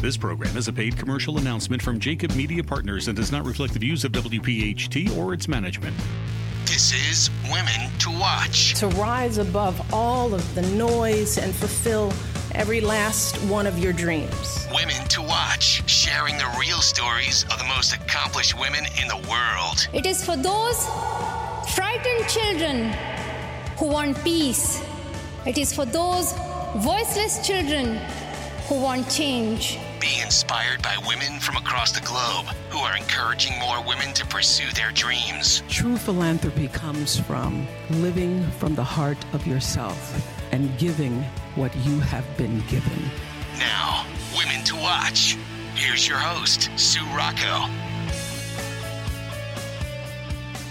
This program is a paid commercial announcement from Jacob Media Partners and does not reflect the views of WPHT or its management. This is Women to Watch. To rise above all of the noise and fulfill every last one of your dreams. Women to Watch, sharing the real stories of the most accomplished women in the world. It is for those frightened children who want peace. It is for those voiceless children who want change. Be inspired by women from across the globe who are encouraging more women to pursue their dreams. True philanthropy comes from living from the heart of yourself and giving what you have been given. Now, Women to Watch. Here's your host, Sue Rocco.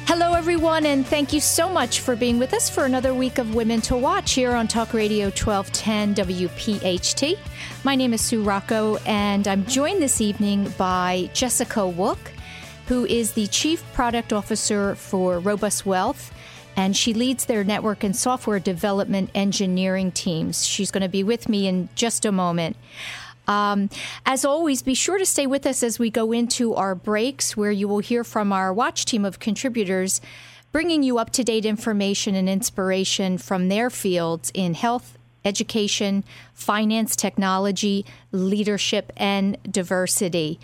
Hello, everyone, and thank you so much for being with us for another week of Women to Watch here on Talk Radio 1210 WPHT. My name is Sue Rocco, and I'm joined this evening by Jessica Wook, who is the Chief Product Officer for Robust Wealth. And she leads their network and software development engineering teams. She's going to be with me in just a moment. Um, as always, be sure to stay with us as we go into our breaks, where you will hear from our watch team of contributors, bringing you up to date information and inspiration from their fields in health, education, finance, technology, leadership, and diversity.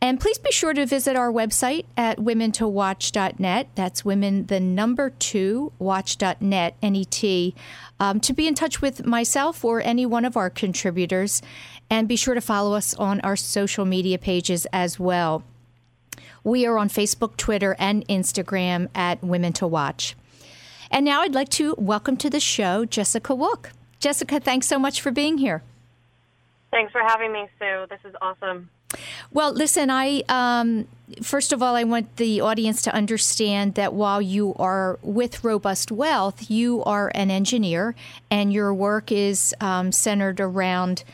And please be sure to visit our website at womentowatch.net. That's women, the number two, watch.net, N-E-T, um, to be in touch with myself or any one of our contributors. And be sure to follow us on our social media pages as well. We are on Facebook, Twitter, and Instagram at Women to Watch. And now I'd like to welcome to the show Jessica Wook. Jessica, thanks so much for being here. Thanks for having me, Sue. This is awesome. Well, listen, I um, first of all, I want the audience to understand that while you are with Robust Wealth, you are an engineer, and your work is um, centered around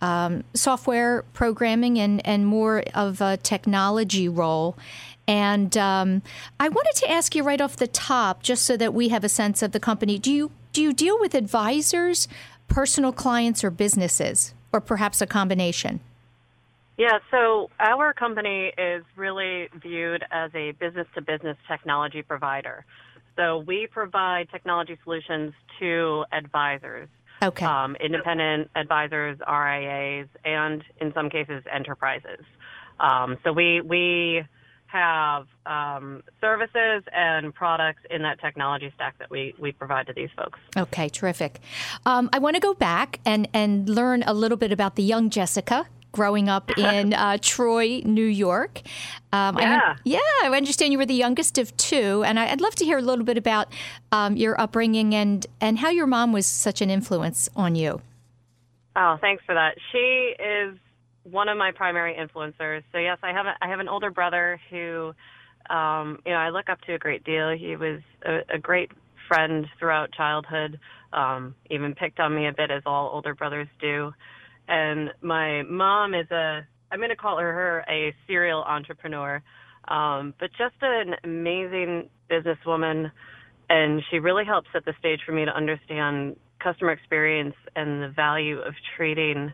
um, software programming and and more of a technology role. And um, I wanted to ask you right off the top, just so that we have a sense of the company. Do you do you deal with advisors, personal clients, or businesses, or perhaps a combination? Yeah, so our company is really viewed as a business to business technology provider. So we provide technology solutions to advisors. Okay. Um, independent advisors, RIAs, and in some cases, enterprises. Um, so we, we have um, services and products in that technology stack that we, we provide to these folks. Okay, terrific. Um, I want to go back and, and learn a little bit about the young Jessica growing up in uh, Troy, New York. Um, yeah. I, yeah, I understand you were the youngest of two, and I'd love to hear a little bit about um, your upbringing and, and how your mom was such an influence on you. Oh, thanks for that. She is one of my primary influencers. So yes, I have a, I have an older brother who, um, you know, I look up to a great deal. He was a, a great friend throughout childhood. Um, even picked on me a bit, as all older brothers do. And my mom is a, I'm going to call her her a serial entrepreneur, um, but just an amazing businesswoman. And she really helped set the stage for me to understand customer experience and the value of treating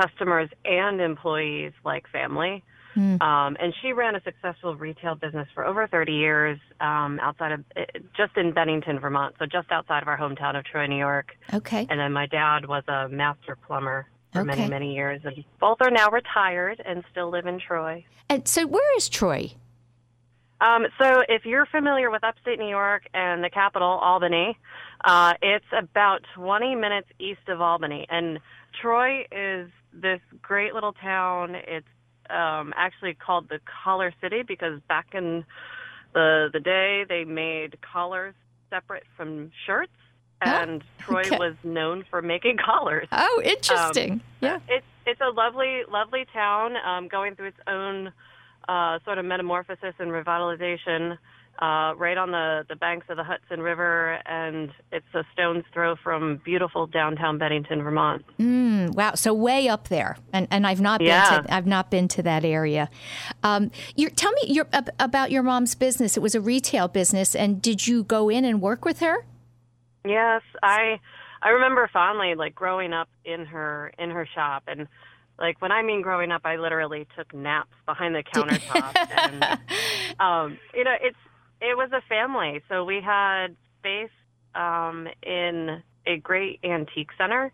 customers and employees like family. Mm. Um, and she ran a successful retail business for over 30 years um, outside of eh, just in Bennington, Vermont, so just outside of our hometown of Troy, New York. Okay. And then my dad was a master plumber for okay. many, many years. And both are now retired and still live in Troy. And so, where is Troy? Um, so, if you're familiar with upstate New York and the capital, Albany, uh, it's about 20 minutes east of Albany. And Troy is this great little town. It's um, actually called the Collar City because back in the the day they made collars separate from shirts. and oh, Troy okay. was known for making collars. Oh, interesting. Um, yeah, it's it's a lovely, lovely town um, going through its own uh, sort of metamorphosis and revitalization uh, right on the, the banks of the Hudson River, and it's a stone's throw from beautiful downtown Bennington, Vermont. Mm, wow! So way up there, and and I've not been to I've not been to that area. Um, tell me your, about your mom's business. It was a retail business, and did you go in and work with her? Yes, I I remember fondly like growing up in her in her shop and like when I mean growing up, I literally took naps behind the countertop. and um, you know, it's it was a family. So we had space um, in a great antique center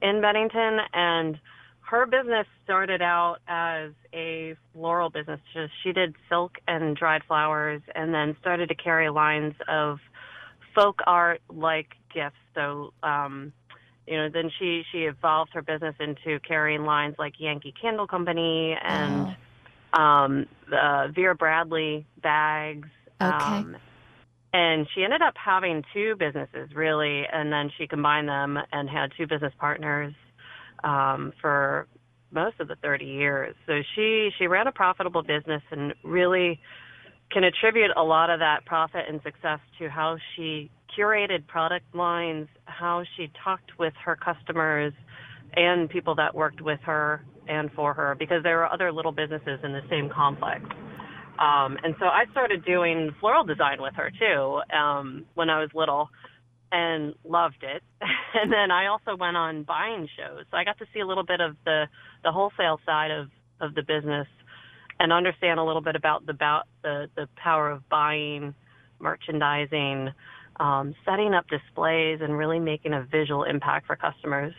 in Bennington, and her business started out as a floral business. She did silk and dried flowers, and then started to carry lines of folk art like gifts. So, um, you know, then she she evolved her business into carrying lines like Yankee Candle Company and oh. um, the Vera Bradley bags Okay. Um, and she ended up having two businesses really, and then she combined them and had two business partners um, for most of the 30 years. So she she ran a profitable business and really can attribute a lot of that profit and success to how she curated product lines, how she talked with her customers and people that worked with her and for her because there were other little businesses in the same complex. Um, and so I started doing floral design with her too um, when I was little and loved it. and then I also went on buying shows. So I got to see a little bit of the, the wholesale side of, of the business and understand a little bit about the, about the, the power of buying, merchandising, um, setting up displays, and really making a visual impact for customers.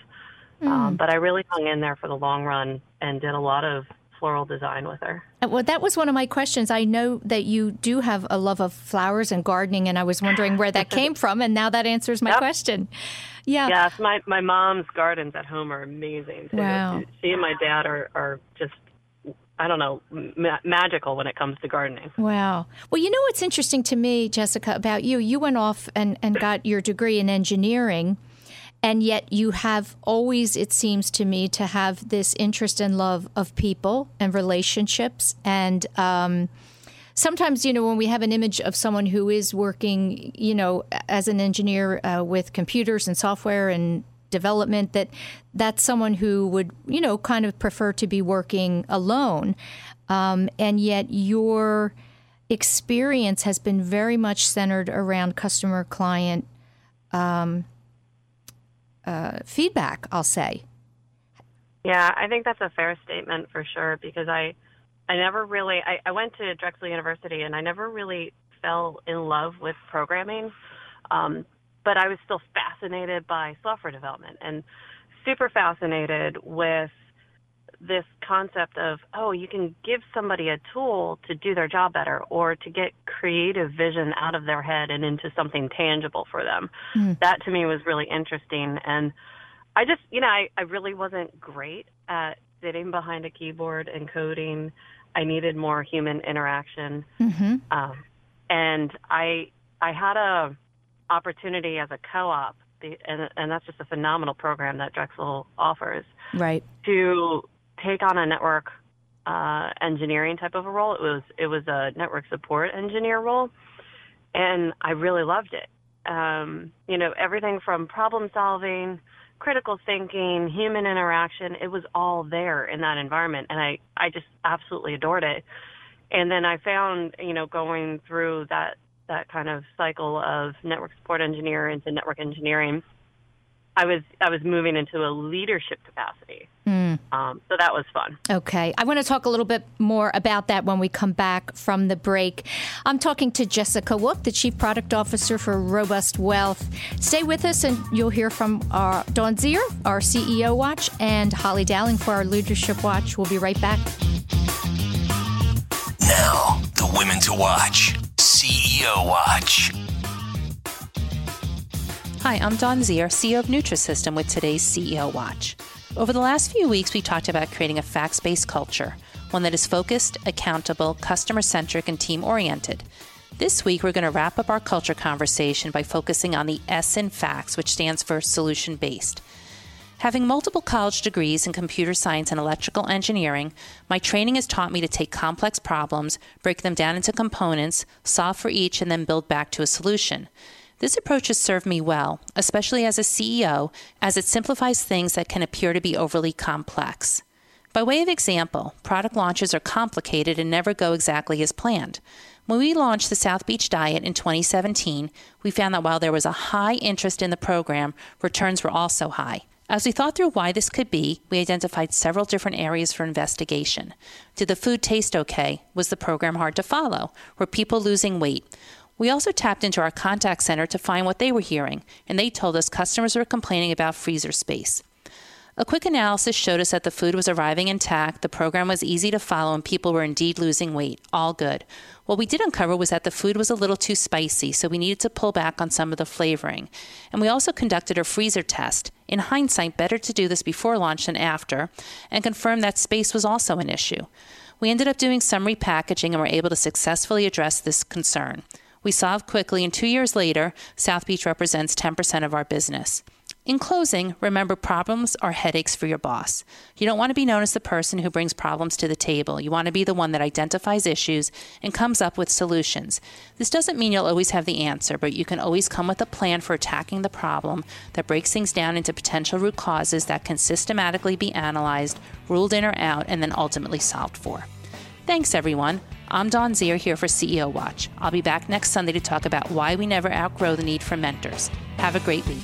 Mm. Um, but I really hung in there for the long run and did a lot of floral design with her. Uh, well, that was one of my questions. I know that you do have a love of flowers and gardening, and I was wondering where that came from, and now that answers my yep. question. Yeah. Yes, my my mom's gardens at home are amazing. Too. Wow. She and my dad are are just I don't know, ma- magical when it comes to gardening. Wow. Well, you know what's interesting to me, Jessica, about you? You went off and, and got your degree in engineering and yet you have always it seems to me to have this interest and love of people and relationships. And um, sometimes you know when we have an image of someone who is working you know as an engineer uh, with computers and software and development that that's someone who would you know kind of prefer to be working alone. Um, and yet your experience has been very much centered around customer client um, uh, feedback, I'll say. Yeah, I think that's a fair statement for sure because I, I never really, I, I went to Drexel University and I never really fell in love with programming, um, but I was still fascinated by software development and super fascinated with this concept of oh you can give somebody a tool to do their job better or to get creative vision out of their head and into something tangible for them. Mm. that to me was really interesting. And i just you know I, I really wasn't great at sitting behind a keyboard and coding. I needed more human interaction. Mm-hmm. um, and i i had a opportunity as a co-op and, and that's just a phenomenal program that drexel offers right. to take on a network uh, engineering type of a role. It was it was a network support engineer role, and I really loved it. Um, you know, everything from problem solving, critical thinking, human interaction. It was all there in that environment, and I I just absolutely adored it. And then I found, you know, going through that that kind of cycle of network support engineer into network engineering I was I was moving into a leadership capacity. Mm. Um, so that was fun. Okay, I want to talk a little bit more about that when we come back from the break. I'm talking to Jessica Wook, the Chief Product Officer for Robust Wealth. Stay with us, and you'll hear from our Dawn Zier, our CEO Watch, and Holly Dowling for our Leadership Watch. We'll be right back. Now, the Women to Watch CEO Watch. Hi, I'm Dawn Zier, CEO of Nutrisystem with today's CEO Watch. Over the last few weeks, we talked about creating a facts based culture, one that is focused, accountable, customer centric, and team oriented. This week, we're going to wrap up our culture conversation by focusing on the S in FACTS, which stands for solution based. Having multiple college degrees in computer science and electrical engineering, my training has taught me to take complex problems, break them down into components, solve for each, and then build back to a solution. This approach has served me well, especially as a CEO, as it simplifies things that can appear to be overly complex. By way of example, product launches are complicated and never go exactly as planned. When we launched the South Beach Diet in 2017, we found that while there was a high interest in the program, returns were also high. As we thought through why this could be, we identified several different areas for investigation. Did the food taste okay? Was the program hard to follow? Were people losing weight? We also tapped into our contact center to find what they were hearing, and they told us customers were complaining about freezer space. A quick analysis showed us that the food was arriving intact, the program was easy to follow, and people were indeed losing weight. All good. What we did uncover was that the food was a little too spicy, so we needed to pull back on some of the flavoring. And we also conducted a freezer test. In hindsight, better to do this before launch than after, and confirmed that space was also an issue. We ended up doing some repackaging and were able to successfully address this concern. We solved quickly, and two years later, South Beach represents 10% of our business. In closing, remember problems are headaches for your boss. You don't want to be known as the person who brings problems to the table. You want to be the one that identifies issues and comes up with solutions. This doesn't mean you'll always have the answer, but you can always come with a plan for attacking the problem that breaks things down into potential root causes that can systematically be analyzed, ruled in or out, and then ultimately solved for. Thanks, everyone. I'm Dawn Zier here for CEO Watch. I'll be back next Sunday to talk about why we never outgrow the need for mentors. Have a great week.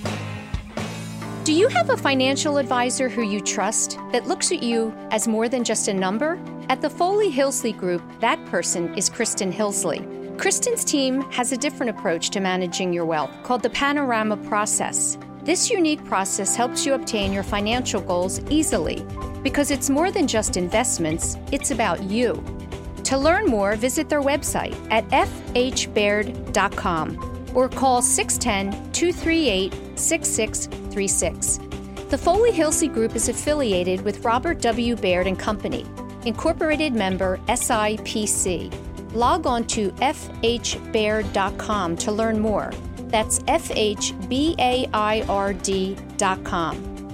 Do you have a financial advisor who you trust that looks at you as more than just a number? At the Foley Hillsley Group, that person is Kristen Hillsley. Kristen's team has a different approach to managing your wealth called the Panorama Process. This unique process helps you obtain your financial goals easily because it's more than just investments, it's about you. To learn more, visit their website at fhbaird.com or call 610 238 6636. The Foley Hillsley Group is affiliated with Robert W. Baird and Company, incorporated member SIPC. Log on to fhbaird.com to learn more. That's fhbaird.com.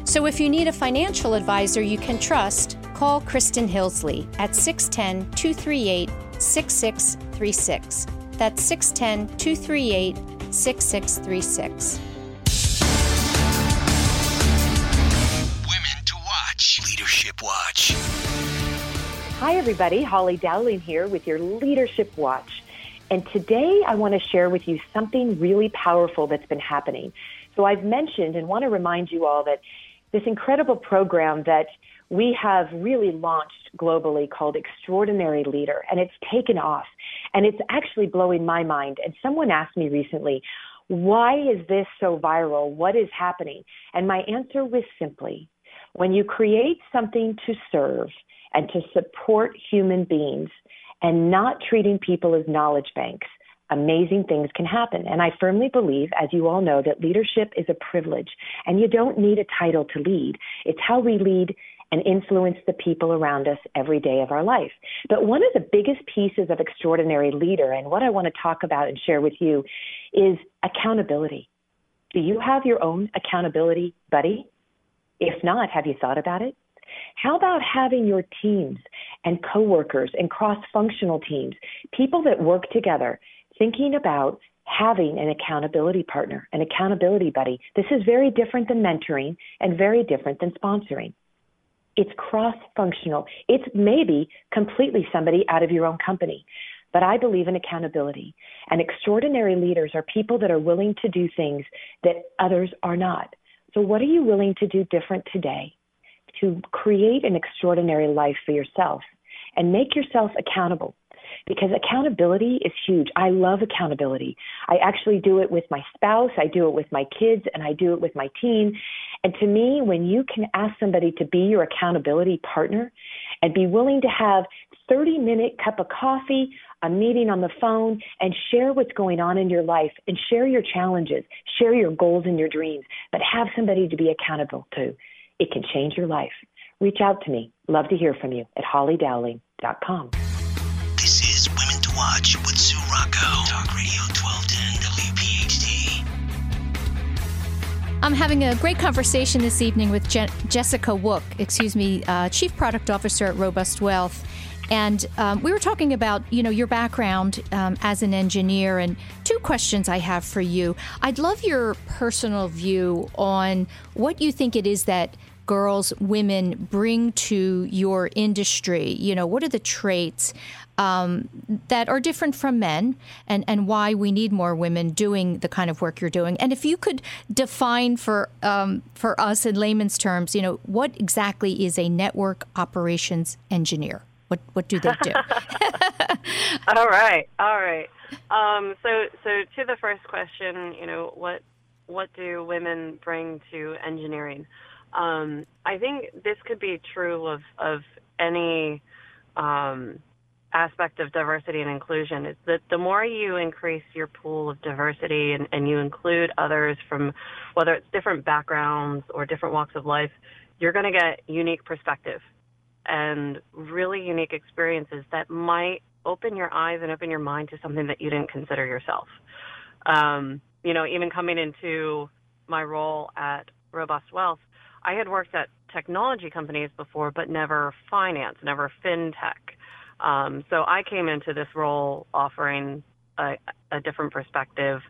So if you need a financial advisor you can trust, call Kristen Hillsley at 610 238 6636. That's 610 238 6636. Women to watch. Leadership Watch. Hi, everybody. Holly Dowling here with your Leadership Watch. And today I want to share with you something really powerful that's been happening. So I've mentioned and want to remind you all that this incredible program that we have really launched globally called Extraordinary Leader, and it's taken off. And it's actually blowing my mind. And someone asked me recently, why is this so viral? What is happening? And my answer was simply when you create something to serve and to support human beings and not treating people as knowledge banks, amazing things can happen. And I firmly believe, as you all know, that leadership is a privilege and you don't need a title to lead. It's how we lead and influence the people around us every day of our life. But one of the biggest pieces of extraordinary leader and what I want to talk about and share with you is accountability. Do you have your own accountability buddy? If not, have you thought about it? How about having your teams and coworkers and cross-functional teams, people that work together, thinking about having an accountability partner, an accountability buddy. This is very different than mentoring and very different than sponsoring. It's cross functional. It's maybe completely somebody out of your own company. But I believe in accountability. And extraordinary leaders are people that are willing to do things that others are not. So, what are you willing to do different today to create an extraordinary life for yourself and make yourself accountable? because accountability is huge. I love accountability. I actually do it with my spouse, I do it with my kids, and I do it with my team. And to me, when you can ask somebody to be your accountability partner and be willing to have 30 minute cup of coffee, a meeting on the phone, and share what's going on in your life and share your challenges, share your goals and your dreams, but have somebody to be accountable to. It can change your life. Reach out to me. Love to hear from you at hollydowling.com. This is Women to Watch with Sue Rocco, Talk Radio 1210 WPHT. I'm having a great conversation this evening with Je- Jessica Wook, excuse me, uh, Chief Product Officer at Robust Wealth. And um, we were talking about, you know, your background um, as an engineer, and two questions I have for you. I'd love your personal view on what you think it is that girls, women bring to your industry? You know, what are the traits um, that are different from men and, and why we need more women doing the kind of work you're doing? And if you could define for, um, for us in layman's terms, you know, what exactly is a network operations engineer? What, what do they do? all right, all right. Um, so, so to the first question, you know, what what do women bring to engineering? Um, I think this could be true of of any um, aspect of diversity and inclusion. Is that the more you increase your pool of diversity and, and you include others from whether it's different backgrounds or different walks of life, you're going to get unique perspective and really unique experiences that might open your eyes and open your mind to something that you didn't consider yourself. Um, you know, even coming into my role at Robust Wealth, I had worked at technology companies before, but never finance, never fintech. Um, so I came into this role offering a, a different perspective,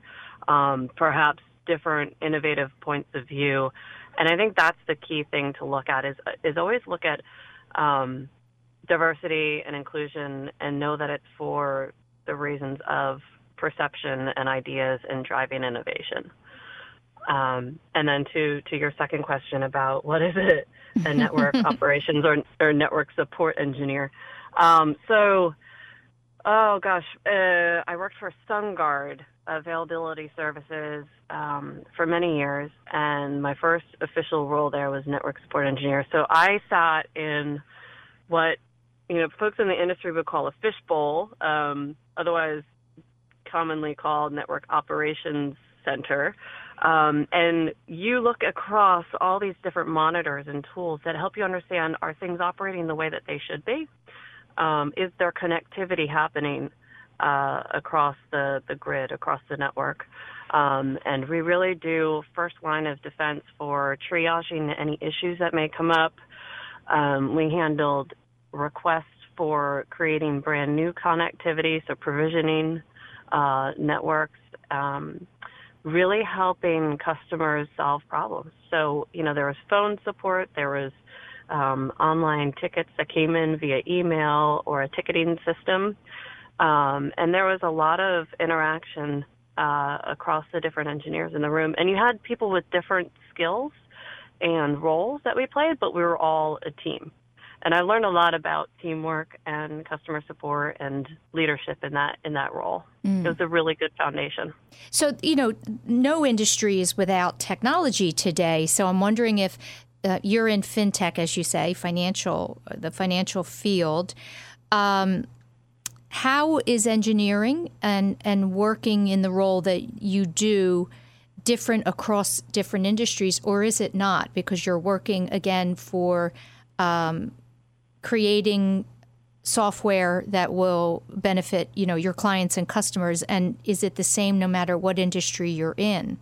um, perhaps different innovative points of view, and I think that's the key thing to look at is is always look at um, diversity and inclusion and know that it's for the reasons of perception and ideas and driving innovation. Um, and then to to your second question about what is it a network operations or or network support engineer. Um, so, oh gosh, uh, I worked for SunGard Availability Services um, for many years, and my first official role there was network support engineer. So I sat in what you know folks in the industry would call a fishbowl, um, otherwise commonly called network operations center. Um, and you look across all these different monitors and tools that help you understand are things operating the way that they should be? Um, is there connectivity happening uh, across the, the grid, across the network? Um, and we really do first line of defense for triaging any issues that may come up. Um, we handled requests for creating brand new connectivity, so provisioning uh, networks. Really helping customers solve problems. So, you know, there was phone support, there was um, online tickets that came in via email or a ticketing system, um, and there was a lot of interaction uh, across the different engineers in the room. And you had people with different skills and roles that we played, but we were all a team and I learned a lot about teamwork and customer support and leadership in that in that role. Mm. It was a really good foundation. So you know, no industry is without technology today. So I'm wondering if uh, you're in fintech, as you say, financial the financial field. Um, how is engineering and and working in the role that you do? different across different industries or is it not because you're working again for um, creating software that will benefit you know your clients and customers and is it the same no matter what industry you're in?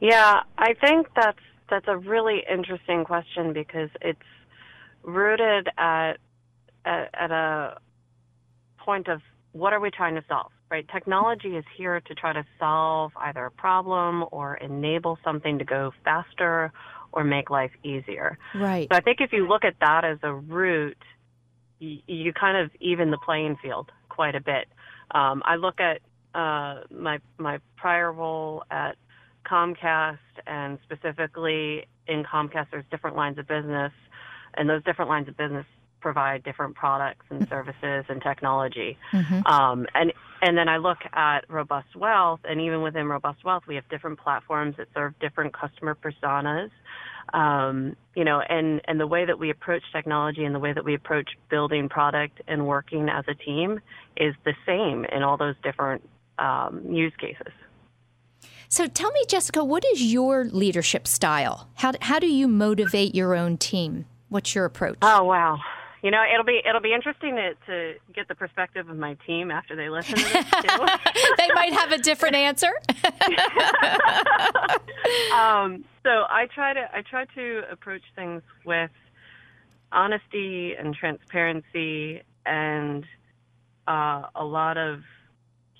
Yeah i think that's that's a really interesting question because it's rooted at at, at a point of what are we trying to solve right? Technology is here to try to solve either a problem or enable something to go faster or make life easier. Right. So I think if you look at that as a route, you, you kind of even the playing field quite a bit. Um, I look at uh, my my prior role at Comcast, and specifically in Comcast, there's different lines of business, and those different lines of business provide different products and services and technology. Mm-hmm. Um, and and then I look at Robust Wealth, and even within Robust Wealth, we have different platforms that serve different customer personas. Um, you know, and and the way that we approach technology and the way that we approach building product and working as a team is the same in all those different um, use cases. So tell me, Jessica, what is your leadership style? How how do you motivate your own team? What's your approach? Oh wow, you know, it'll be it'll be interesting to, to get the perspective of my team after they listen to this too. they might have a different answer. um, so I try to I try to approach things with honesty and transparency and uh, a lot of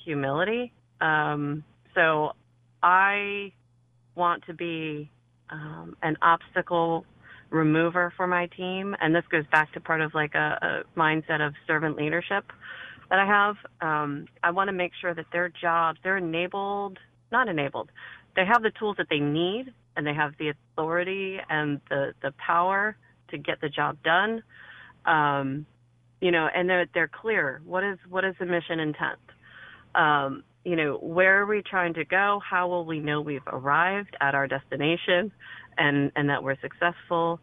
humility. Um, so I want to be um, an obstacle remover for my team, and this goes back to part of like a, a mindset of servant leadership that I have. Um, I want to make sure that their jobs, they're enabled, not enabled, they have the tools that they need, and they have the authority and the the power to get the job done. Um, you know, and they're they're clear. What is what is the mission intent? Um, you know, where are we trying to go? How will we know we've arrived at our destination and, and that we're successful?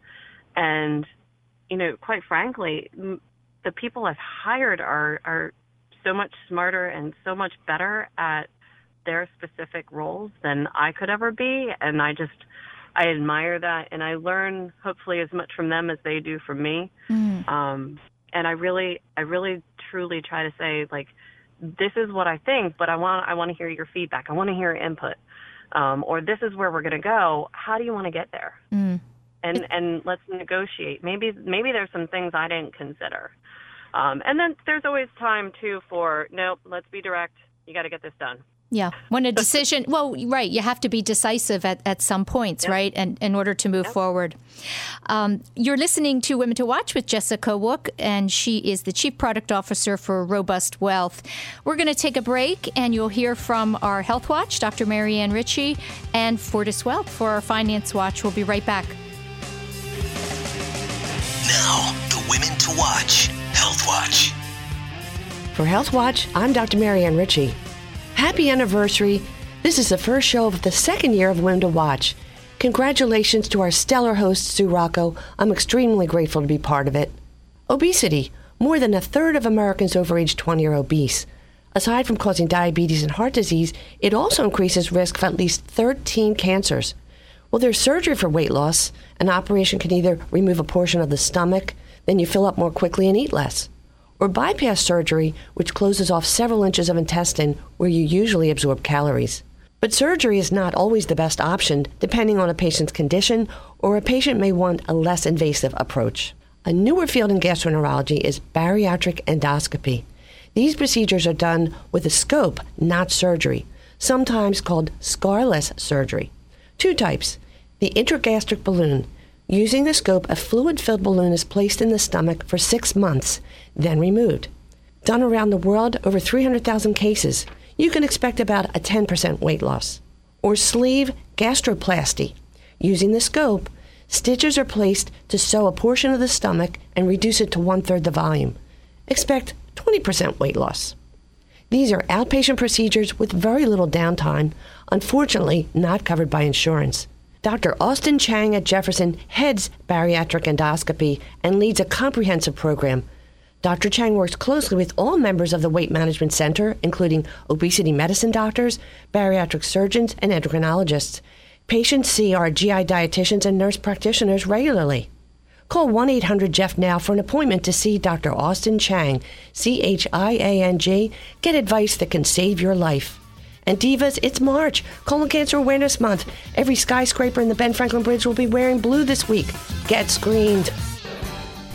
And, you know, quite frankly, the people I've hired are, are so much smarter and so much better at their specific roles than I could ever be. And I just, I admire that and I learn hopefully as much from them as they do from me. Mm. Um, and I really, I really truly try to say like, this is what I think, but I want I want to hear your feedback. I want to hear input. Um, or this is where we're going to go. How do you want to get there? Mm. And and let's negotiate. Maybe maybe there's some things I didn't consider. Um, and then there's always time too for nope. Let's be direct. You got to get this done. Yeah. When a decision, well, right, you have to be decisive at, at some points, yep. right? And in order to move yep. forward. Um, you're listening to Women to Watch with Jessica Wook, and she is the Chief Product Officer for Robust Wealth. We're going to take a break, and you'll hear from our Health Watch, Dr. Marianne Ritchie, and Fortis Wealth for our Finance Watch. We'll be right back. Now, the Women to Watch Health Watch. For Health Watch, I'm Dr. Marianne Ritchie. Happy anniversary! This is the first show of the second year of Women to Watch. Congratulations to our stellar host, Sue Rocco. I'm extremely grateful to be part of it. Obesity. More than a third of Americans over age 20 are obese. Aside from causing diabetes and heart disease, it also increases risk of at least 13 cancers. Well, there's surgery for weight loss. An operation can either remove a portion of the stomach, then you fill up more quickly and eat less or bypass surgery, which closes off several inches of intestine where you usually absorb calories. But surgery is not always the best option, depending on a patient's condition, or a patient may want a less invasive approach. A newer field in gastroenterology is bariatric endoscopy. These procedures are done with a scope, not surgery, sometimes called scarless surgery. Two types the intragastric balloon. Using the scope, a fluid filled balloon is placed in the stomach for six months then removed. Done around the world, over 300,000 cases. You can expect about a 10% weight loss. Or sleeve gastroplasty. Using the scope, stitches are placed to sew a portion of the stomach and reduce it to one third the volume. Expect 20% weight loss. These are outpatient procedures with very little downtime, unfortunately, not covered by insurance. Dr. Austin Chiang at Jefferson heads bariatric endoscopy and leads a comprehensive program Dr. Chiang works closely with all members of the Weight Management Center, including obesity medicine doctors, bariatric surgeons, and endocrinologists. Patients see our GI dietitians and nurse practitioners regularly. Call 1 800 Jeff now for an appointment to see Dr. Austin Chiang, C H I A N G. Get advice that can save your life. And Divas, it's March, Colon Cancer Awareness Month. Every skyscraper in the Ben Franklin Bridge will be wearing blue this week. Get screened.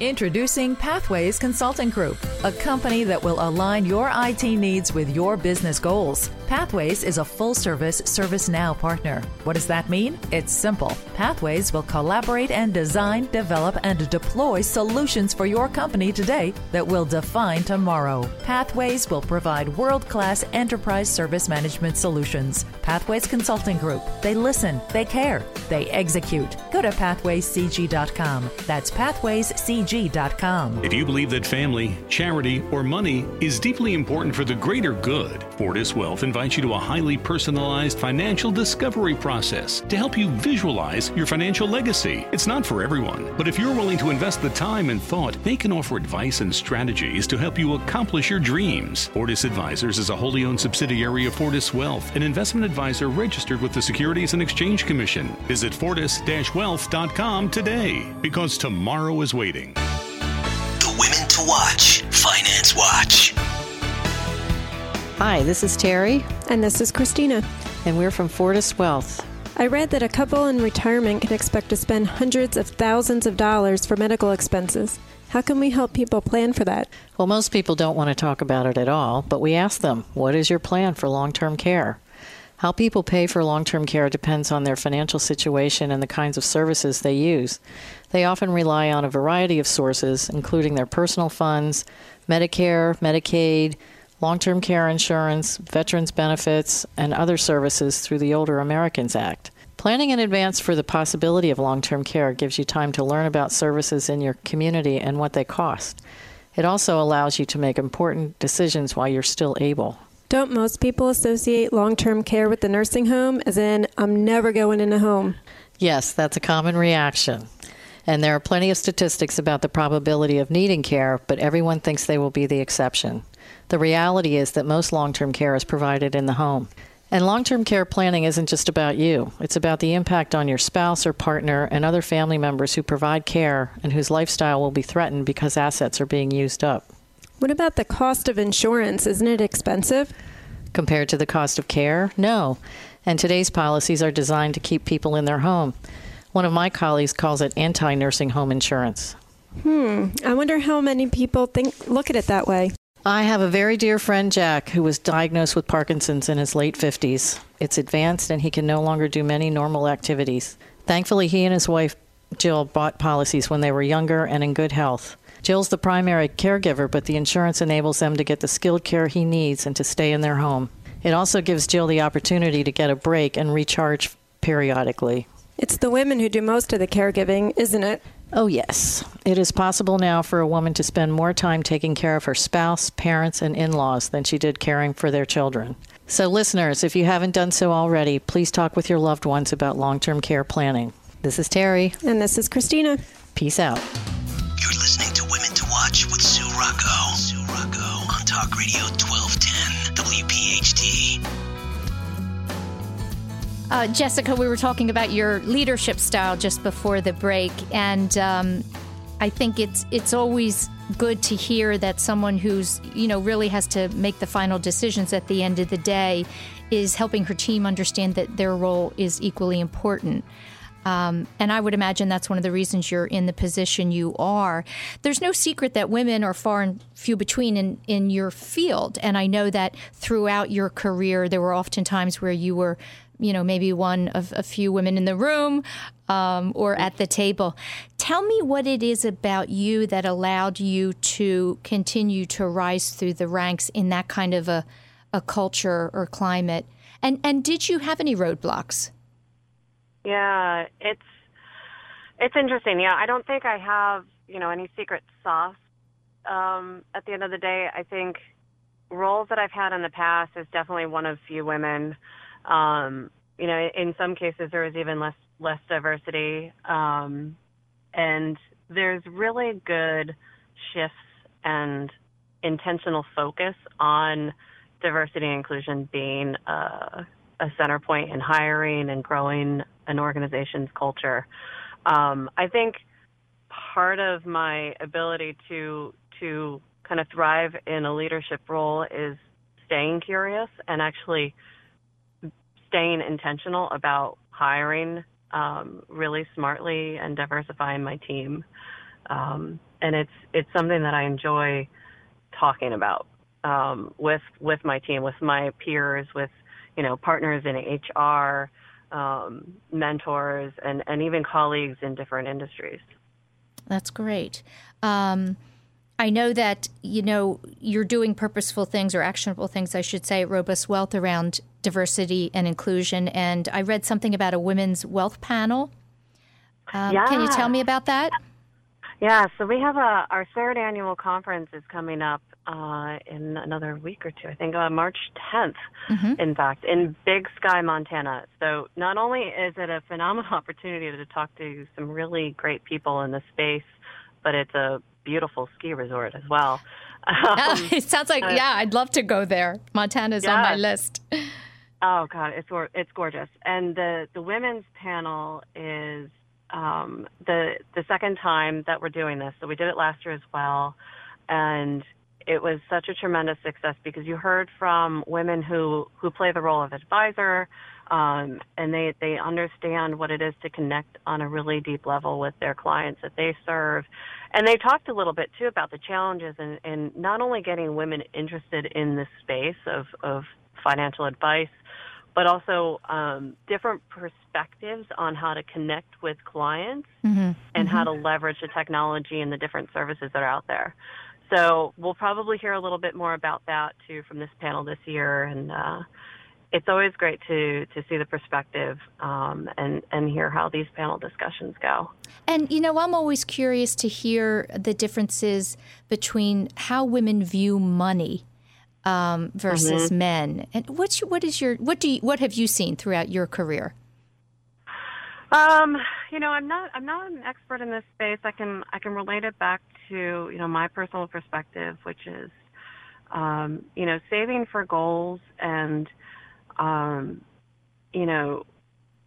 Introducing Pathways Consulting Group, a company that will align your IT needs with your business goals. Pathways is a full service ServiceNow partner. What does that mean? It's simple. Pathways will collaborate and design, develop, and deploy solutions for your company today that will define tomorrow. Pathways will provide world class enterprise service management solutions. Pathways Consulting Group. They listen, they care, they execute. Go to pathwayscg.com. That's pathwayscg.com. If you believe that family, charity, or money is deeply important for the greater good, Fortis Wealth invites you to a highly personalized financial discovery process to help you visualize your financial legacy. It's not for everyone, but if you're willing to invest the time and thought, they can offer advice and strategies to help you accomplish your dreams. Fortis Advisors is a wholly owned subsidiary of Fortis Wealth, an investment advisor registered with the Securities and Exchange Commission. Visit fortis-wealth.com today because tomorrow is waiting. The Women to Watch Finance Watch. Hi, this is Terry. And this is Christina. And we're from Fortis Wealth. I read that a couple in retirement can expect to spend hundreds of thousands of dollars for medical expenses. How can we help people plan for that? Well, most people don't want to talk about it at all, but we ask them, what is your plan for long term care? How people pay for long term care depends on their financial situation and the kinds of services they use. They often rely on a variety of sources, including their personal funds, Medicare, Medicaid, long term care insurance, veterans benefits, and other services through the Older Americans Act. Planning in advance for the possibility of long term care gives you time to learn about services in your community and what they cost. It also allows you to make important decisions while you're still able. Don't most people associate long term care with the nursing home, as in, I'm never going in a home? Yes, that's a common reaction. And there are plenty of statistics about the probability of needing care, but everyone thinks they will be the exception. The reality is that most long term care is provided in the home. And long term care planning isn't just about you, it's about the impact on your spouse or partner and other family members who provide care and whose lifestyle will be threatened because assets are being used up. What about the cost of insurance? Isn't it expensive? Compared to the cost of care? No. And today's policies are designed to keep people in their home. One of my colleagues calls it anti nursing home insurance. Hmm. I wonder how many people think look at it that way. I have a very dear friend, Jack, who was diagnosed with Parkinson's in his late 50s. It's advanced and he can no longer do many normal activities. Thankfully, he and his wife, Jill, bought policies when they were younger and in good health. Jill's the primary caregiver, but the insurance enables them to get the skilled care he needs and to stay in their home. It also gives Jill the opportunity to get a break and recharge periodically. It's the women who do most of the caregiving, isn't it? Oh, yes. It is possible now for a woman to spend more time taking care of her spouse, parents, and in laws than she did caring for their children. So, listeners, if you haven't done so already, please talk with your loved ones about long term care planning. This is Terry. And this is Christina. Peace out. You're listening to Women to Watch with Sue Rocco. Sue Rocco on Talk Radio 1210 Uh, Jessica, we were talking about your leadership style just before the break, and um, I think it's it's always good to hear that someone who's you know really has to make the final decisions at the end of the day is helping her team understand that their role is equally important. Um, and I would imagine that's one of the reasons you're in the position you are. There's no secret that women are far and few between in, in your field. And I know that throughout your career, there were often times where you were, you know, maybe one of a few women in the room um, or at the table. Tell me what it is about you that allowed you to continue to rise through the ranks in that kind of a, a culture or climate. And, and did you have any roadblocks? Yeah, it's it's interesting. Yeah, I don't think I have you know any secret sauce. Um, at the end of the day, I think roles that I've had in the past is definitely one of few women. Um, you know, in some cases there was even less less diversity, um, and there's really good shifts and intentional focus on diversity and inclusion being uh, a center point in hiring and growing an organization's culture. Um, I think part of my ability to to kind of thrive in a leadership role is staying curious and actually staying intentional about hiring um, really smartly and diversifying my team. Um, and it's it's something that I enjoy talking about um, with with my team, with my peers, with you know partners in HR, um, mentors, and and even colleagues in different industries. That's great. Um, I know that you know you're doing purposeful things or actionable things, I should say, at Robust Wealth around diversity and inclusion. And I read something about a women's wealth panel. Um, yeah. Can you tell me about that? Yeah, so we have a our third annual conference is coming up uh, in another week or two. I think uh, March 10th, Mm-hmm. in fact, in Big Sky, Montana. So not only is it a phenomenal opportunity to talk to some really great people in the space, but it's a beautiful ski resort as well. Um, it sounds like uh, yeah, I'd love to go there. Montana's on my list. Oh God, it's it's gorgeous. And the the women's panel is um, the the second time that we're doing this. So we did it last year as well, and it was such a tremendous success because you heard from women who who play the role of advisor, um, and they they understand what it is to connect on a really deep level with their clients that they serve. And they talked a little bit too about the challenges in, in not only getting women interested in this space of, of financial advice, but also um, different perspectives on how to connect with clients Mm-hmm. and how to leverage the technology and the different services that are out there. So we'll probably hear a little bit more about that too from this panel this year, and uh, it's always great to to see the perspective um, and and hear how these panel discussions go. And you know, I'm always curious to hear the differences between how women view money um, versus Mhm. men. And what's your, what is your what do you, what have you seen throughout your career? Um, you know, I'm not I'm not an expert in this space. I can I can relate it back to you know my personal perspective, which is um, you know saving for goals and um, you know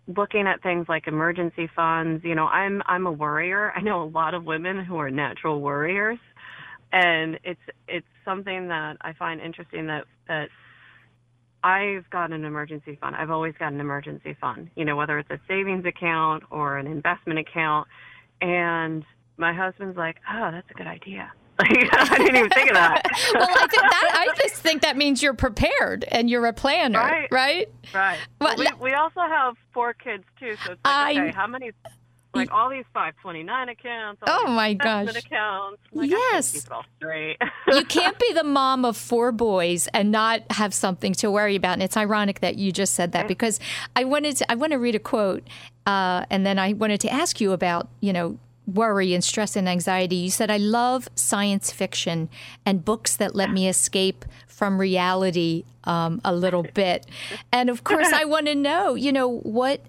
looking at things like emergency funds. You know, I'm I'm a worrier. I know a lot of women who are natural worriers, and it's it's something that I find interesting that that I've got an emergency fund. I've always got an emergency fund, you know, whether it's a savings account or an investment account. And my husband's like, oh, that's a good idea. I didn't even think of that. well, I, think that, I just think that means you're prepared and you're a planner, Right. right? Right. Well, we, we also have four kids, too. So it's like, I- okay, how many, like all these 529 accounts, all Oh, my gosh. accounts. Like, Yes. keep it all straight. you can't be the mom of four boys and not have something to worry about. And it's ironic that you just said that because I wanted to, I want to read a quote, uh, and then I wanted to ask you about you know worry and stress and anxiety. You said I love science fiction and books that let me escape from reality um, a little bit. And of course, I want to know, you know, what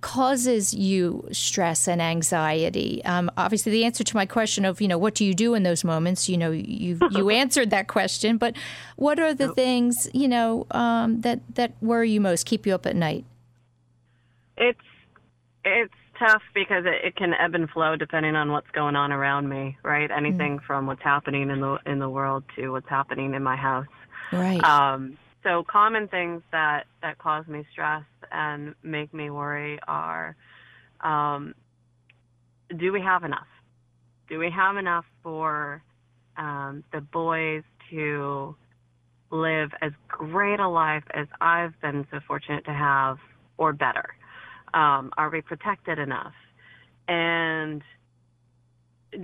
causes you stress and anxiety? Um, obviously, the answer to my question of you know what do you do in those moments, you know, you you answered that question. But what are the things you know um, that that worry you most, keep you up at night? It's it's tough because it, it can ebb and flow depending on what's going on around me, right? Anything from what's happening in the in the world to what's happening in my house. Right. Um, so common things that that cause me stress and make me worry are, um, do we have enough? Do we have enough for um, the boys to live as great a life as I've been so fortunate to have, or better? Um, are we protected enough? And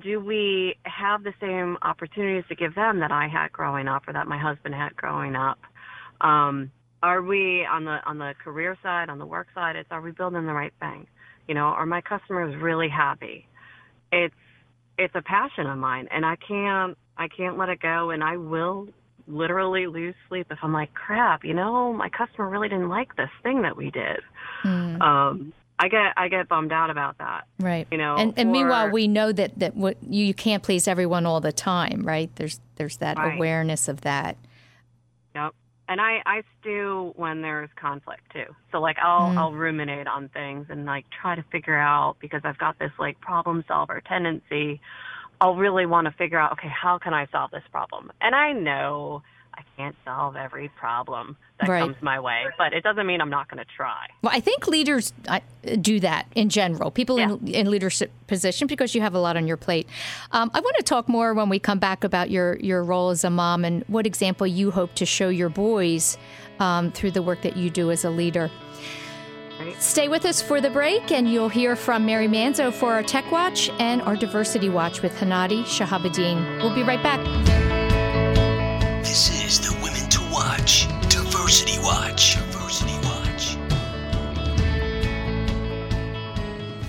do we have the same opportunities to give them that I had growing up or that my husband had growing up? Um, are we on the on the career side, on the work side? It's are we building the right thing? You know, are my customers really happy? It's it's a passion of mine, and I can't I can't let it go, and I will literally lose sleep if I'm like, crap, you know, my customer really didn't like this thing that we did. Mm. Um, I get I get bummed out about that. Right. You know, and, and meanwhile, we know that that what you, you can't please everyone all the time, right? There's there's that Right. awareness of that. And I I stew when there's conflict too. So like I'll Mm. I'll ruminate on things and like try to figure out because I've got this like problem solver tendency. I'll really want to figure out okay how can I solve this problem? And I know I can't solve every problem that Right. comes my way, but it doesn't mean I'm not going to try. Well, I think leaders do that in general. People in, in leadership position because you have a lot on your plate. Um, I want to talk more when we come back about your your role as a mom and what example you hope to show your boys um, through the work that you do as a leader. Stay with us for the break, and you'll hear from Mary Manzo for our Tech Watch and our Diversity Watch with Hanadi Shahabuddin. We'll be right back.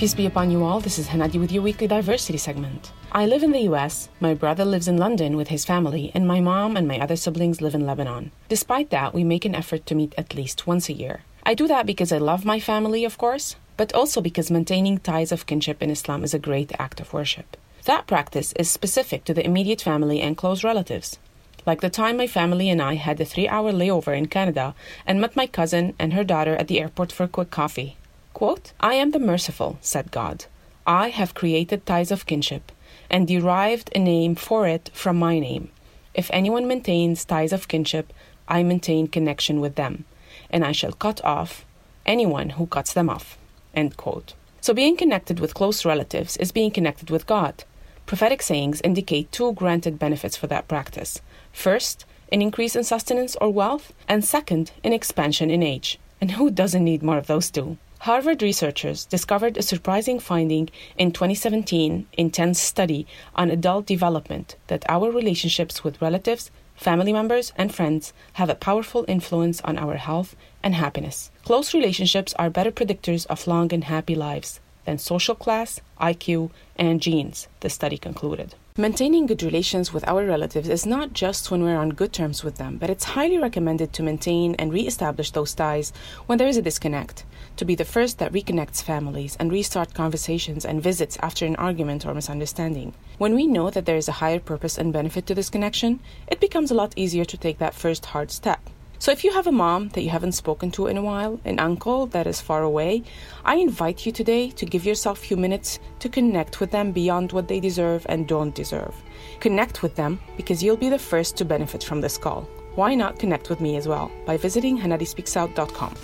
Peace be upon you all. This is Hanadi with your weekly diversity segment. I live in the US, my brother lives in London with his family, and my mom and my other siblings live in Lebanon. Despite that, we make an effort to meet at least once a year. I do that because I love my family, of course, but also because maintaining ties of kinship in Islam is a great act of worship. That practice is specific to the immediate family and close relatives. Like the time my family and I had a three hour layover in Canada and met my cousin and her daughter at the airport for a quick coffee. Quote, I am the merciful, said God. I have created ties of kinship and derived a name for it from my name. If anyone maintains ties of kinship, I maintain connection with them, and I shall cut off anyone who cuts them off. End quote. So being connected with close relatives is being connected with God. Prophetic sayings indicate two granted benefits for that practice. First, an increase in sustenance or wealth, and second, an expansion in age. And who doesn't need more of those two? Harvard researchers discovered a surprising finding in 2017 intense study on adult development that our relationships with relatives, family members, and friends have a powerful influence on our health and happiness. Close relationships are better predictors of long and happy lives than social class, IQ, and genes, the study concluded. Maintaining good relations with our relatives is not just when we're on good terms with them, but it's highly recommended to maintain and re-establish those ties when there is a disconnect, to be the first that reconnects families and restart conversations and visits after an argument or misunderstanding. When we know that there is a higher purpose and benefit to this connection, it becomes a lot easier to take that first hard step. So if you have a mom that you haven't spoken to in a while, an uncle that is far away, I invite you today to give yourself a few minutes to connect with them beyond what they deserve and don't deserve. Connect with them because you'll be the first to benefit from this call. Why not connect with me as well by visiting hanadispeaksout.com.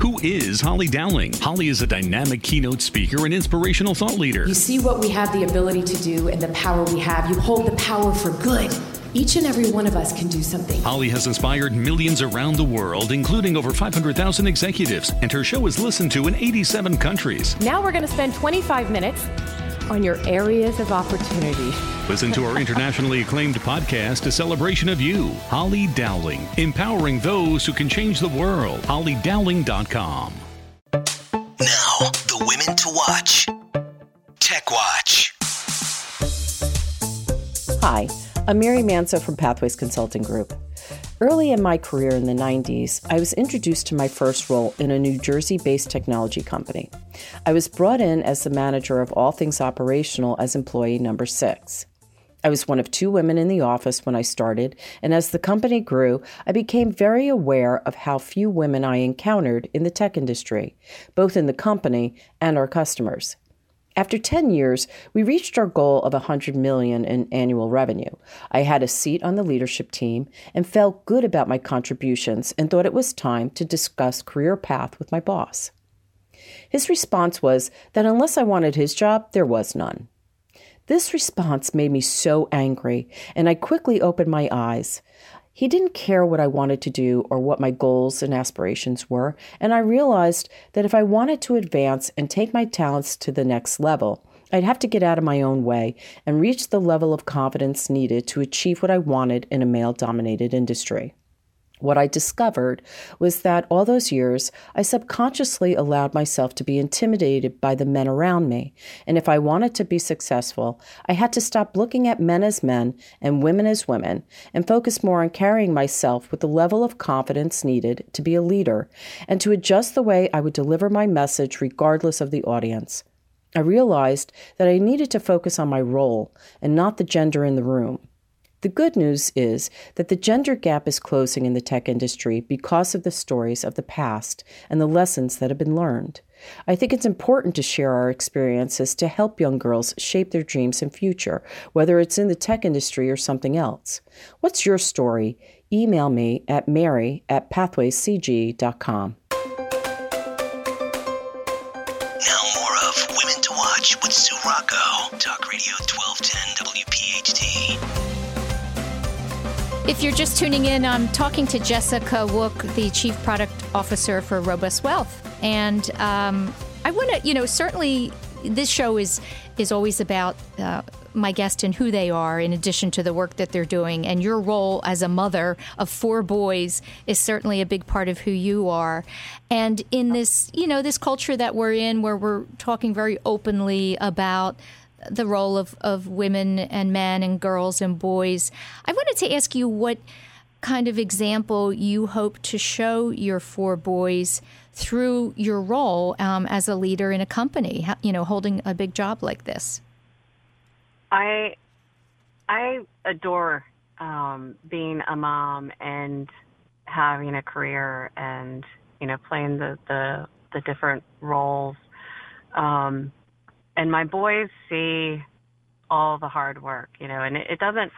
Who is Holly Dowling? Holly is a dynamic keynote speaker and inspirational thought leader. You see what we have the ability to do and the power we have. You hold the power for good. Each and every one of us can do something. Holly has inspired millions around the world, including over 500,000 executives, and her show is listened to in 87 countries. Now we're going to spend 25 minutes on your areas of opportunity. Listen to our internationally acclaimed podcast, A Celebration of You. Holly Dowling, empowering those who can change the world. HollyDowling.com. Now, the Women to Watch Tech Watch. Hi, I'm Mary Manso from Pathways Consulting Group. Early in my career in the 90s, I was introduced to my first role in a New Jersey based technology company. I was brought in as the manager of all things operational as employee number six. I was one of two women in the office when I started, and as the company grew, I became very aware of how few women I encountered in the tech industry, both in the company and our customers. After 10 years, we reached our goal of 100 million in annual revenue. I had a seat on the leadership team and felt good about my contributions and thought it was time to discuss career path with my boss. His response was that unless I wanted his job, there was none. This response made me so angry, and I quickly opened my eyes. He didn't care what I wanted to do or what my goals and aspirations were, and I realized that if I wanted to advance and take my talents to the next level, I'd have to get out of my own way and reach the level of confidence needed to achieve what I wanted in a male dominated industry. What I discovered was that all those years, I subconsciously allowed myself to be intimidated by the men around me. And if I wanted to be successful, I had to stop looking at men as men and women as women and focus more on carrying myself with the level of confidence needed to be a leader and to adjust the way I would deliver my message regardless of the audience. I realized that I needed to focus on my role and not the gender in the room. The good news is that the gender gap is closing in the tech industry because of the stories of the past and the lessons that have been learned. I think it's important to share our experiences to help young girls shape their dreams and future, whether it's in the tech industry or something else. What's your story? Email me at mary at pathwayscg.com. If you're just tuning in, I'm talking to Jessica Wook, the Chief Product Officer for Robust Wealth. And um, I want to, you know, certainly this show is is always about uh, my guest and who they are, in addition to the work that they're doing. And your role as a mother of four boys is certainly a big part of who you are. And in this, you know, this culture that we're in, where we're talking very openly about the role of, of women and men and girls and boys, I wanted to ask you what kind of example you hope to show your four boys through your role um, as a leader in a company, you know, holding a big job like this. I I adore um, being a mom and having a career and you know playing the the, the different roles. Um, and my boys see all the hard work, you know, and it, it doesn't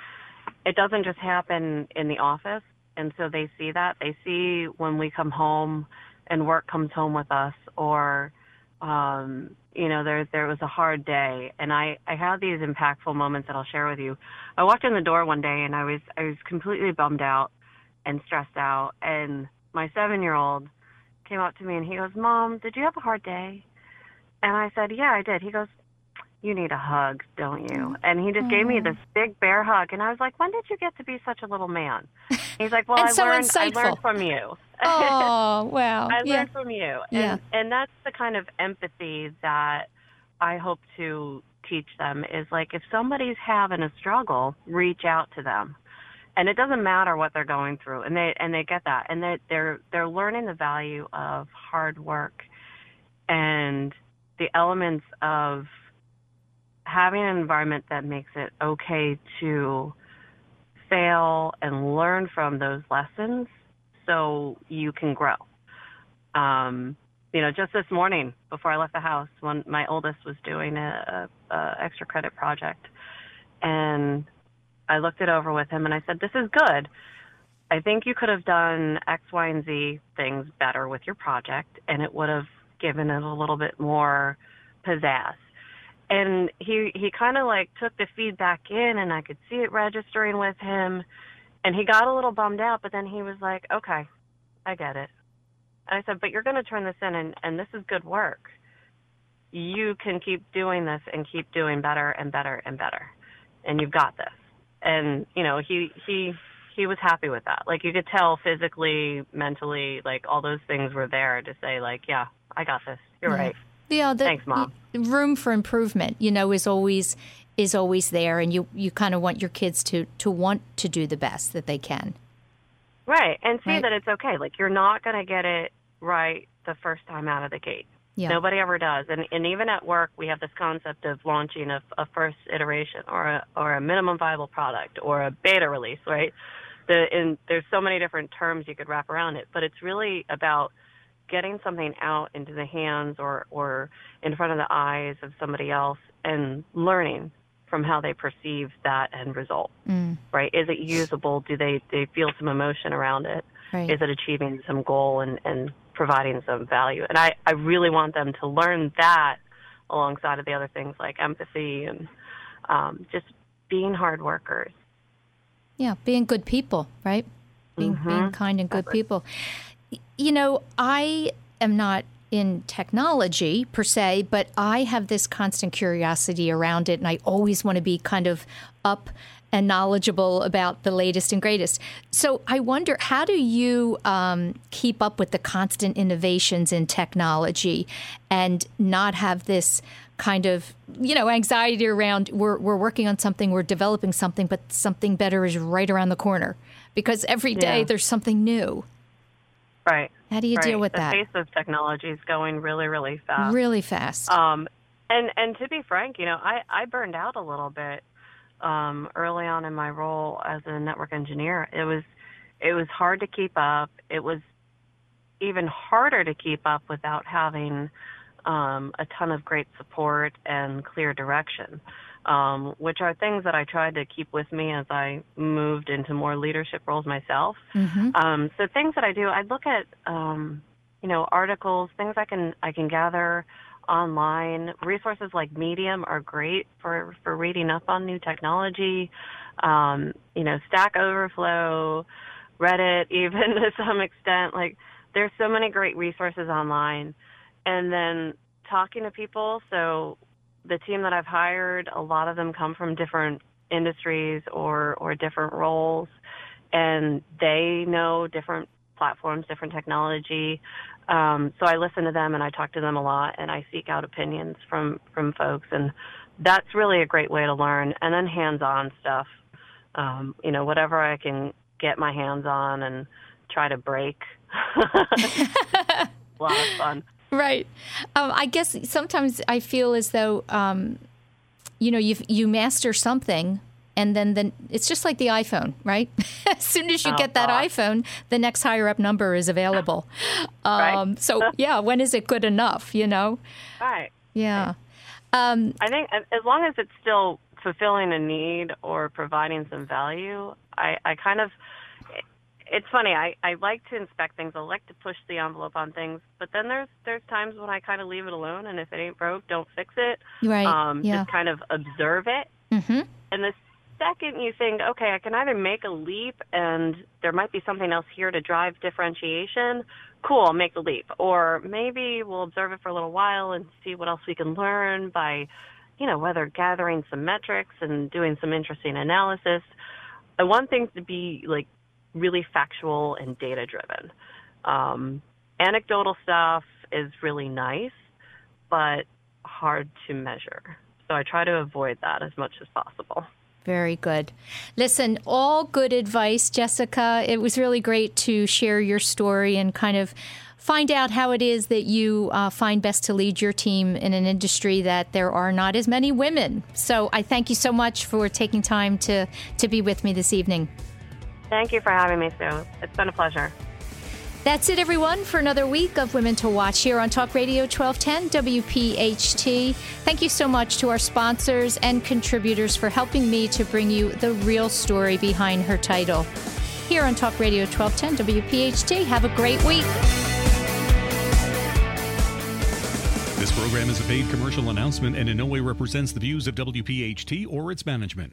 it doesn't just happen in the office. And so they see that. They see when we come home and work comes home with us or um you know there there was a hard day and i i had these impactful moments that i'll share with you i walked in the door one day and i was i was completely bummed out and stressed out and my seven year old came up to me and he goes mom did you have a hard day and i said yeah i did he goes you need a hug don't you and he just gave me this big bear hug and i was like when did you get to be such a little man he's like well i so learned i learned from you Oh, wow. I Yeah. learned from you. Yeah. And and that's the kind of empathy that I hope to teach them is like if somebody's having a struggle, reach out to them. And it doesn't matter what they're going through and they and they get that. And they they're they're learning the value of hard work and the elements of having an environment that makes it okay to fail and learn from those lessons so you can grow. Um, you know, just this morning before I left the house, when my oldest was doing a, a, a extra credit project, and I looked it over with him and I said, "This is good. I think you could have done X, Y, and Z things better with your project, and it would have given it a little bit more pizzazz." And he he kind of like took the feedback in, and I could see it registering with him and he got a little bummed out, but then he was like, "Okay, I get it." And I said, "But you're going to turn this in, and and this is good work. You can keep doing this and keep doing better and better and better, and you've got this." And you know, he he he was happy with that. Like you could tell physically, mentally, like all those things were there to say, like, "Yeah, I got this. You're right." Yeah, the, Thanks, Mom. Room for improvement, you know, is always is always there, and you you kind of want your kids to to want to do the best that they can. Right. And see Right. that it's okay. Like you're not going to get it right the first time out of the gate. Yeah. Nobody ever does. And and even at work we have this concept of launching a, a first iteration or a or a minimum viable product or a beta release, right? The and there's so many different terms you could wrap around it, but it's really about getting something out into the hands or or in front of the eyes of somebody else and learning from how they perceive that end result Mm. right? Is it usable? Do they they feel some emotion around it? Is Right. it achieving some goal and and providing some value? And I I really want them to learn that alongside of the other things like empathy and um, just being hard workers. Yeah, being good people, right? Being being Mhm. kind and good people. You know, I am not in technology per se, but I have this constant curiosity around it, and I always want to be kind of up and knowledgeable about the latest and greatest. So I wonder, how do you um, keep up with the constant innovations in technology and not have this kind of you know anxiety around we're we're working on something, we're developing something, but something better is right around the corner because every day Yeah. there's something new. Right. How do you deal Right. with the that? pace of technology is going really, really fast. Really fast. Um, and and to be frank, you know, I I burned out a little bit um, early on in my role as a network engineer. It was it was hard to keep up. It was even harder to keep up without having um, a ton of great support and clear direction, um, which are things that I tried to keep with me as I moved into more leadership roles myself. Mm-hmm. Um, so things that I do, I look at um, you know articles, things I can I can gather online. Resources like Medium are great for for reading up on new technology. Um, you know, Stack Overflow, Reddit, even to some extent. Like there's so many great resources online and then talking to people. So the team that I've hired, a lot of them come from different industries or or different roles, and they know different platforms, different technology. Um, so I listen to them and I talk to them a lot, and I seek out opinions from from folks, and that's really a great way to learn. And then hands-on stuff, um, you know, whatever I can get my hands on and try to break. a lot of fun. Right. Um, I guess sometimes I feel as though, um, you know, you you master something, and then then it's just like the iPhone, right? as soon as you Oh, get that God. iPhone, the next higher up number is available. Right. Um, so yeah, when is it good enough? You know? Right. Yeah. Um, I think as as long as it's still fulfilling a need or providing some value, I, I kind of. It's funny. I, I like to inspect things. I like to push the envelope on things, but then there's there's times when I kind of leave it alone, and if it ain't broke, don't fix it. Right, Um, yeah. Just kind of observe it, Mm-hmm. and the second you think, okay, I can either make a leap, and there might be something else here to drive differentiation. Cool, I'll make the leap. Or maybe we'll observe it for a little while and see what else we can learn by, you know, whether gathering some metrics and doing some interesting analysis. I want things to be like really factual and data driven. Um, anecdotal stuff is really nice, but hard to measure. So I try to avoid that as much as possible. Very good. Listen, all good advice, Jessica. It was really great to share your story and kind of find out how it is that you uh, find best to lead your team in an industry that there are not as many women. So I thank you so much for taking time to, to be with me this evening. Thank you for having me, Sue. It's been a pleasure. That's it, everyone, for another week of Women to Watch here on Talk Radio 1210 WPHT. Thank you so much to our sponsors and contributors for helping me to bring you the real story behind her title. Here on Talk Radio 1210 WPHT. Have a great week. This program is a paid commercial announcement and in no way represents the views of WPHT or its management.